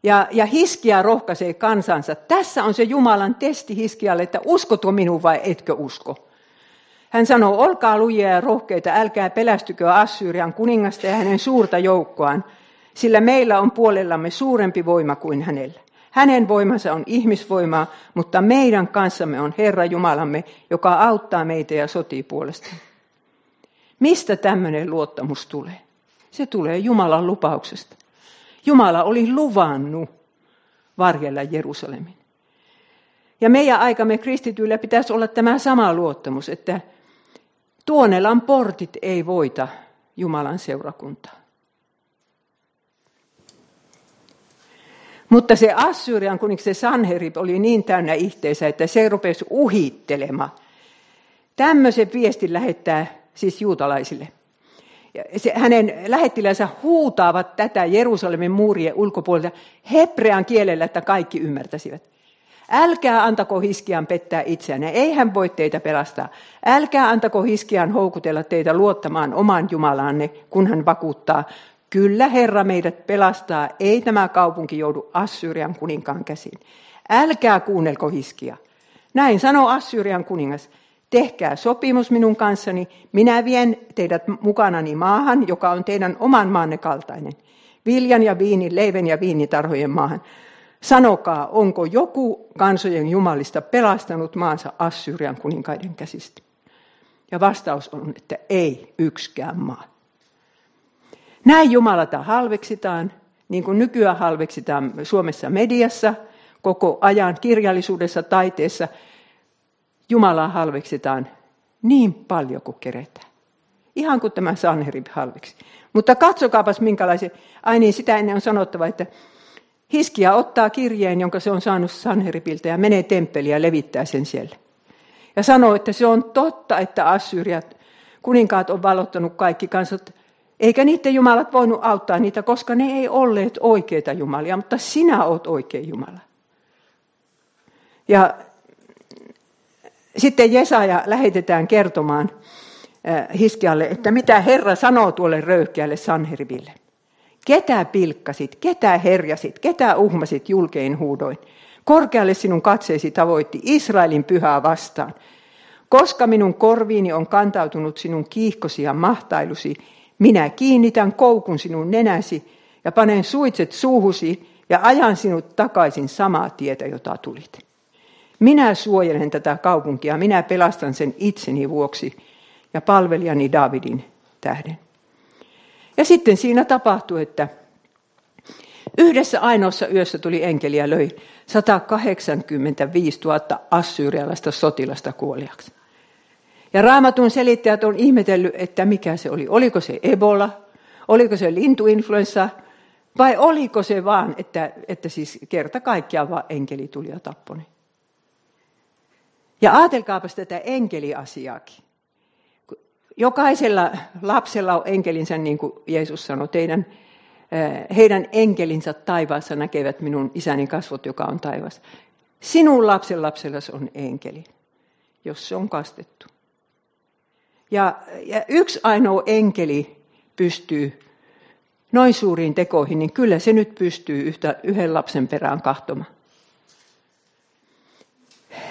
Ja, ja Hiskia rohkaisee kansansa. Tässä on se Jumalan testi Hiskialle, että uskotko minuun vai etkö usko. Hän sanoo, olkaa lujia ja rohkeita, älkää pelästykö Assyrian kuningasta ja hänen suurta joukkoaan, sillä meillä on puolellamme suurempi voima kuin hänellä. Hänen voimansa on ihmisvoimaa, mutta meidän kanssamme on Herra Jumalamme, joka auttaa meitä ja sotii puolesta. Mistä tämmöinen luottamus tulee? Se tulee Jumalan lupauksesta. Jumala oli luvannut varjella Jerusalemin. Ja meidän aikamme kristityillä pitäisi olla tämä sama luottamus, että Tuonelan portit ei voita Jumalan seurakuntaa. Mutta se Assyrian kuningas, se Sanherib, oli niin täynnä ihteensä, että se rupesi uhittelemaan. Tämmöisen viestin lähettää siis juutalaisille. Se, hänen lähettilänsä huutaavat tätä Jerusalemin muurien ulkopuolelta hebrean kielellä, että kaikki ymmärtäisivät. Älkää antako Hiskian pettää itseänne, ei hän voi teitä pelastaa. Älkää antako Hiskian houkutella teitä luottamaan oman Jumalaanne, kun hän vakuuttaa, kyllä Herra meidät pelastaa, ei tämä kaupunki joudu Assyrian kuninkaan käsiin. Älkää kuunnelko Hiskia. Näin sanoo Assyrian kuningas. Tehkää sopimus minun kanssani, minä vien teidät mukanani maahan, joka on teidän oman maanne kaltainen. Viljan ja viinin, leiven ja viinitarhojen maahan. Sanokaa, onko joku kansojen jumalista pelastanut maansa Assyrian kuninkaiden käsistä? Ja vastaus on, että ei yksikään maa. Näin Jumalata halveksitaan, niin kuin nykyään halveksitaan Suomessa mediassa, koko ajan kirjallisuudessa, taiteessa. Jumalaa halveksitaan niin paljon kuin keretään. Ihan kuin tämä Sanherib halveksi. Mutta katsokaapas minkälaisia, ai niin sitä ennen on sanottava, että Hiskia ottaa kirjeen, jonka se on saanut Sanheripiltä ja menee temppeliin ja levittää sen siellä. Ja sanoo, että se on totta, että Assyriat, kuninkaat on valottanut kaikki kansat, eikä niiden jumalat voinut auttaa niitä, koska ne ei olleet oikeita jumalia, mutta sinä oot oikea Jumala. Ja sitten Jesaja lähetetään kertomaan äh, Hiskialle, että mitä Herra sanoo tuolle röyhkeälle Sanheriville. Ketä pilkkasit, ketä herjasit, ketä uhmasit julkein huudoin. Korkealle sinun katseesi tavoitti Israelin pyhää vastaan. Koska minun korviini on kantautunut sinun kiihkosi ja mahtailusi, minä kiinnitän koukun sinun nenäsi ja panen suitset suuhusi ja ajan sinut takaisin samaa tietä, jota tulit. Minä suojelen tätä kaupunkia, minä pelastan sen itseni vuoksi ja palvelijani Davidin tähden. Ja sitten siinä tapahtui, että yhdessä ainoassa yössä tuli enkeli ja löi 185 000 assyrialaista sotilasta kuoliaksi. Ja raamatun selittäjät on ihmetellyt, että mikä se oli. Oliko se Ebola, oliko se lintuinfluenssa vai oliko se vaan, että, että siis kerta kaikkiaan vaan enkeli tuli ja tapponi. Ja ajatelkaapas tätä enkeliasiaakin. Jokaisella lapsella on enkelinsä, niin kuin Jeesus sanoi, teidän, eh, heidän enkelinsä taivaassa näkevät minun isäni kasvot, joka on taivas. Sinun lapsen lapsellasi on enkeli, jos se on kastettu. Ja, ja yksi ainoa enkeli pystyy noin suuriin tekoihin, niin kyllä se nyt pystyy yhtä, yhden lapsen perään kahtomaan.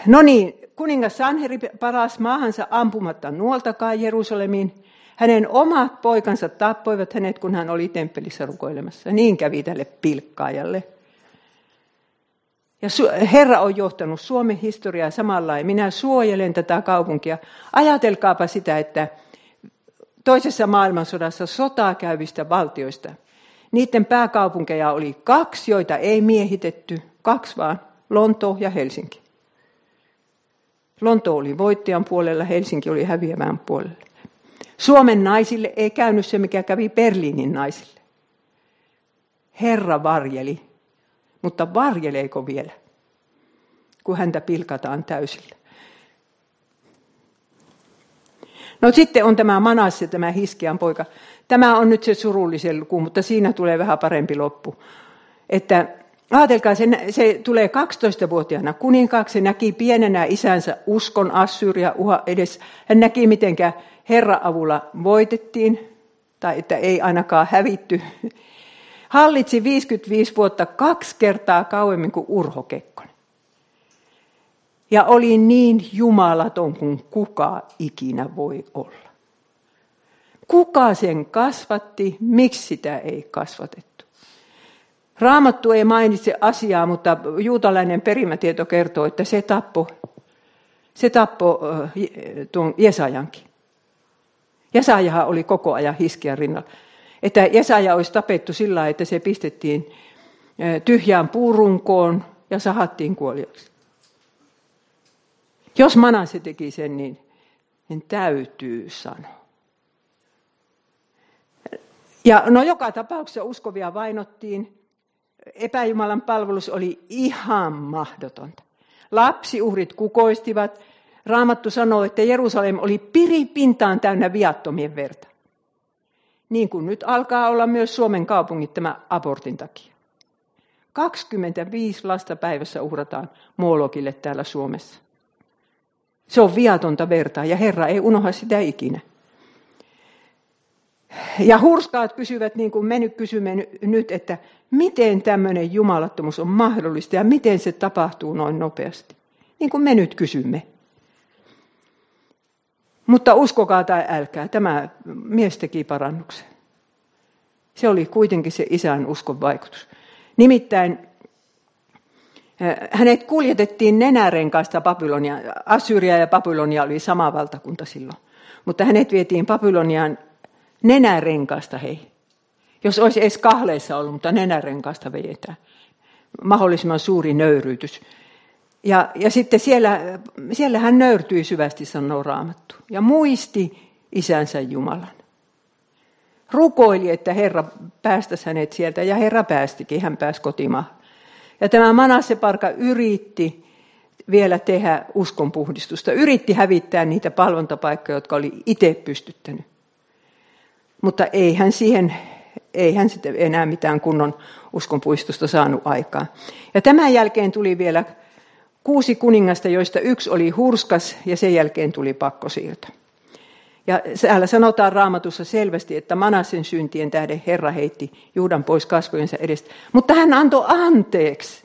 No niin, kuningas Sanheri paras maahansa ampumatta nuoltakaan Jerusalemiin. Hänen omat poikansa tappoivat hänet, kun hän oli temppelissä rukoilemassa. Niin kävi tälle pilkkaajalle. Ja Herra on johtanut Suomen historiaa samalla ja minä suojelen tätä kaupunkia. Ajatelkaapa sitä, että toisessa maailmansodassa sotaa käyvistä valtioista, niiden pääkaupunkeja oli kaksi, joita ei miehitetty, kaksi vaan, Lonto ja Helsinki. Lonto oli voittajan puolella, Helsinki oli häviävän puolella. Suomen naisille ei käynyt se, mikä kävi Berliinin naisille. Herra varjeli, mutta varjeleeko vielä, kun häntä pilkataan täysillä? No sitten on tämä Manasse, tämä Hiskian poika. Tämä on nyt se surullisen luku, mutta siinä tulee vähän parempi loppu. Että Ajatelkaa, se, se tulee 12-vuotiaana kuninkaaksi, se näki pienenä isänsä uskon Assyria uha edes. Hän näki, miten Herra avulla voitettiin, tai että ei ainakaan hävitty. Hallitsi 55 vuotta kaksi kertaa kauemmin kuin Urho Kekkonen. Ja oli niin jumalaton kuin kuka ikinä voi olla. Kuka sen kasvatti, miksi sitä ei kasvatettu? Raamattu ei mainitse asiaa, mutta juutalainen perimätieto kertoo, että se tappoi se tappoi tuon Jesajankin. Jesajahan oli koko ajan hiskiän rinnalla. Että Jesaja olisi tapettu sillä että se pistettiin tyhjään puurunkoon ja sahattiin kuoliaksi. Jos Manase teki sen, niin, niin täytyy sanoa. Ja no joka tapauksessa uskovia vainottiin. Epäjumalan palvelus oli ihan mahdotonta. Lapsiuhrit kukoistivat. Raamattu sanoo, että Jerusalem oli piripintaan täynnä viattomien verta. Niin kuin nyt alkaa olla myös Suomen kaupungit tämä abortin takia. 25 lasta päivässä uhrataan Molokille täällä Suomessa. Se on viatonta verta ja Herra ei unohda sitä ikinä. Ja hurskaat kysyvät, niin kuin me nyt kysymme nyt, että miten tämmöinen jumalattomuus on mahdollista ja miten se tapahtuu noin nopeasti. Niin kuin me nyt kysymme. Mutta uskokaa tai älkää, tämä mies teki parannuksen. Se oli kuitenkin se isän uskon vaikutus. Nimittäin eh, hänet kuljetettiin nenärenkaasta Babylonia. Assyria ja Babylonia oli sama valtakunta silloin. Mutta hänet vietiin Babyloniaan nenärenkaasta, hei. Jos olisi edes kahleissa ollut, mutta nenärenkaasta vedetään. Mahdollisimman suuri nöyryytys. Ja, ja sitten siellä, siellä hän nöyrtyi syvästi, sanoo Raamattu. Ja muisti isänsä Jumalan. Rukoili, että Herra päästäisi hänet sieltä, ja Herra päästikin, hän pääsi kotimaan. Ja tämä Manasse Parka yritti vielä tehdä uskonpuhdistusta, yritti hävittää niitä palvontapaikkoja, jotka oli itse pystyttänyt. Mutta ei hän siihen, ei hän sitten enää mitään kunnon uskonpuistusta saanut aikaan. Ja tämän jälkeen tuli vielä kuusi kuningasta, joista yksi oli hurskas ja sen jälkeen tuli pakkosiirto. Ja täällä sanotaan raamatussa selvästi, että Manasen syntien tähden Herra heitti Juudan pois kasvojensa edestä. Mutta hän antoi anteeksi.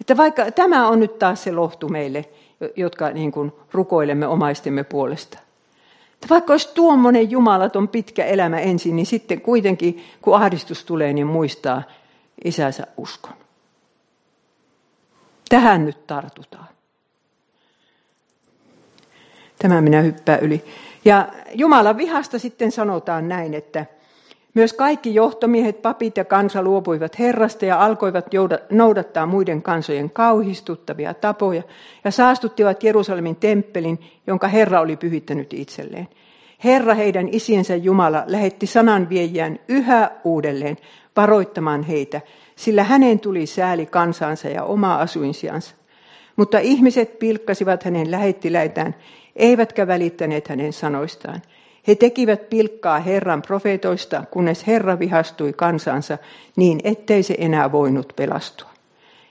Että vaikka tämä on nyt taas se lohtu meille, jotka niin kuin rukoilemme omaistemme puolesta. Vaikka olisi tuommoinen jumalaton pitkä elämä ensin, niin sitten kuitenkin, kun ahdistus tulee, niin muistaa isänsä uskon. Tähän nyt tartutaan. Tämä minä hyppää yli. Ja Jumalan vihasta sitten sanotaan näin, että myös kaikki johtomiehet, papit ja kansa luopuivat Herrasta ja alkoivat noudattaa muiden kansojen kauhistuttavia tapoja ja saastuttivat Jerusalemin temppelin, jonka Herra oli pyhittänyt itselleen. Herra heidän isiensä Jumala lähetti sananviejään yhä uudelleen varoittamaan heitä, sillä hänen tuli sääli kansansa ja oma asuinsiansa. Mutta ihmiset pilkkasivat hänen lähettiläitään, eivätkä välittäneet hänen sanoistaan. He tekivät pilkkaa Herran profeetoista, kunnes Herra vihastui kansansa niin, ettei se enää voinut pelastua.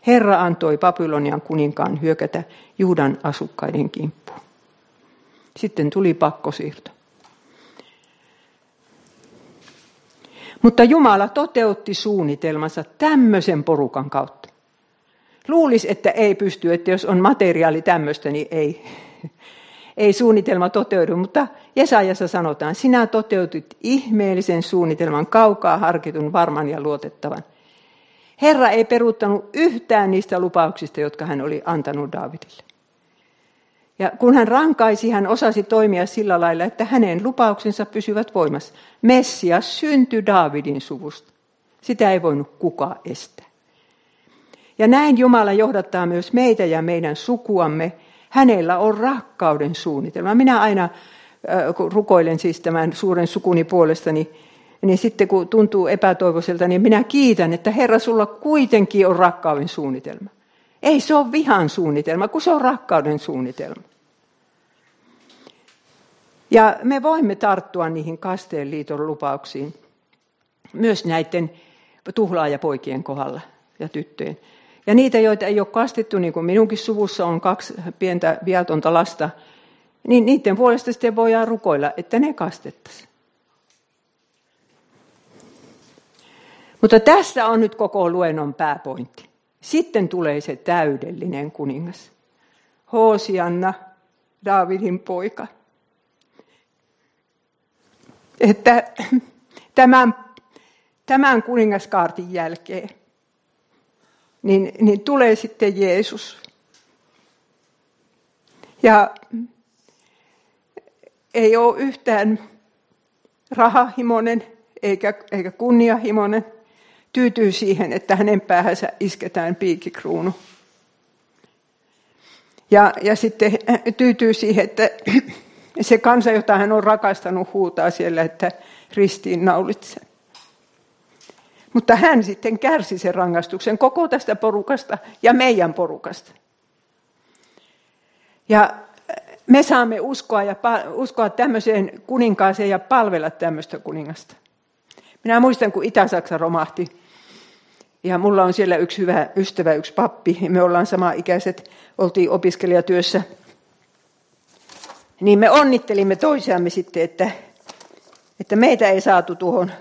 Herra antoi Babylonian kuninkaan hyökätä Juudan asukkaiden kimppuun. Sitten tuli pakkosiirto. Mutta Jumala toteutti suunnitelmansa tämmöisen porukan kautta. Luulisi, että ei pysty, että jos on materiaali tämmöistä, niin ei, ei suunnitelma toteudu. Mutta Jesajassa sanotaan, sinä toteutit ihmeellisen suunnitelman, kaukaa harkitun, varman ja luotettavan. Herra ei peruuttanut yhtään niistä lupauksista, jotka hän oli antanut Daavidille. Ja kun hän rankaisi, hän osasi toimia sillä lailla, että hänen lupauksensa pysyvät voimassa. Messias syntyi Daavidin suvusta. Sitä ei voinut kukaan estää. Ja näin Jumala johdattaa myös meitä ja meidän sukuamme. Hänellä on rakkauden suunnitelma. Minä aina, kun rukoilen siis tämän suuren sukuni puolesta, niin, niin sitten kun tuntuu epätoivoiselta, niin minä kiitän, että Herra, sulla kuitenkin on rakkauden suunnitelma. Ei se ole vihan suunnitelma, kun se on rakkauden suunnitelma. Ja me voimme tarttua niihin kasteen liiton lupauksiin myös näiden tuhlaajapoikien kohdalla ja tyttöjen. Ja niitä, joita ei ole kastettu, niin kuin minunkin suvussa on kaksi pientä viatonta lasta, niin niiden puolesta sitten voidaan rukoilla, että ne kastettaisiin. Mutta tässä on nyt koko luennon pääpointti. Sitten tulee se täydellinen kuningas. Hoosianna, Daavidin poika että tämän, tämän kuningaskaartin jälkeen niin, niin tulee sitten Jeesus. Ja ei ole yhtään rahahimonen eikä, eikä kunniahimonen. Tyytyy siihen, että hänen päähänsä isketään piikikruunu. Ja, ja sitten tyytyy siihen, että se kansa, jota hän on rakastanut, huutaa siellä, että ristiin naulitse. Mutta hän sitten kärsi sen rangaistuksen koko tästä porukasta ja meidän porukasta. Ja me saamme uskoa, ja, uskoa tämmöiseen kuninkaaseen ja palvella tämmöistä kuningasta. Minä muistan, kun Itä-Saksa romahti. Ja mulla on siellä yksi hyvä ystävä, yksi pappi. Me ollaan sama ikäiset, oltiin opiskelijatyössä. Niin me onnittelimme toisiamme sitten, että, että meitä ei saatu tuohon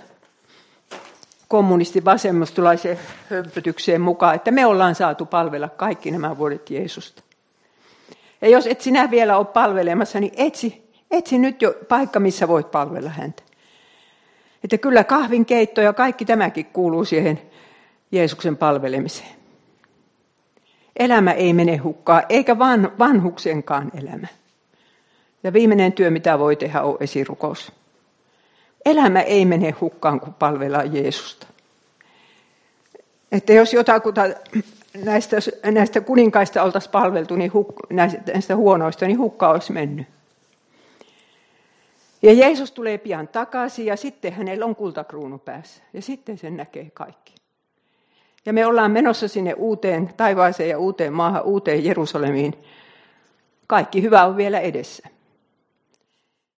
kommunisti vasemmistolaisen hömpötykseen mukaan, että me ollaan saatu palvella kaikki nämä vuodet Jeesusta. Ja jos et sinä vielä ole palvelemassa, niin etsi, etsi nyt jo paikka, missä voit palvella häntä. Että kyllä kahvin keitto ja kaikki tämäkin kuuluu siihen Jeesuksen palvelemiseen. Elämä ei mene hukkaan, eikä van, vanhuksenkaan elämä. Ja viimeinen työ, mitä voi tehdä, on esirukous. Elämä ei mene hukkaan, kun palvellaan Jeesusta. Että jos jotakuta näistä, näistä kuninkaista oltaisiin palveltu, niin huk, näistä huonoista, niin hukka olisi mennyt. Ja Jeesus tulee pian takaisin ja sitten hänellä on kultakruunu päässä. Ja sitten sen näkee kaikki. Ja me ollaan menossa sinne uuteen taivaaseen ja uuteen maahan, uuteen Jerusalemiin. Kaikki hyvä on vielä edessä.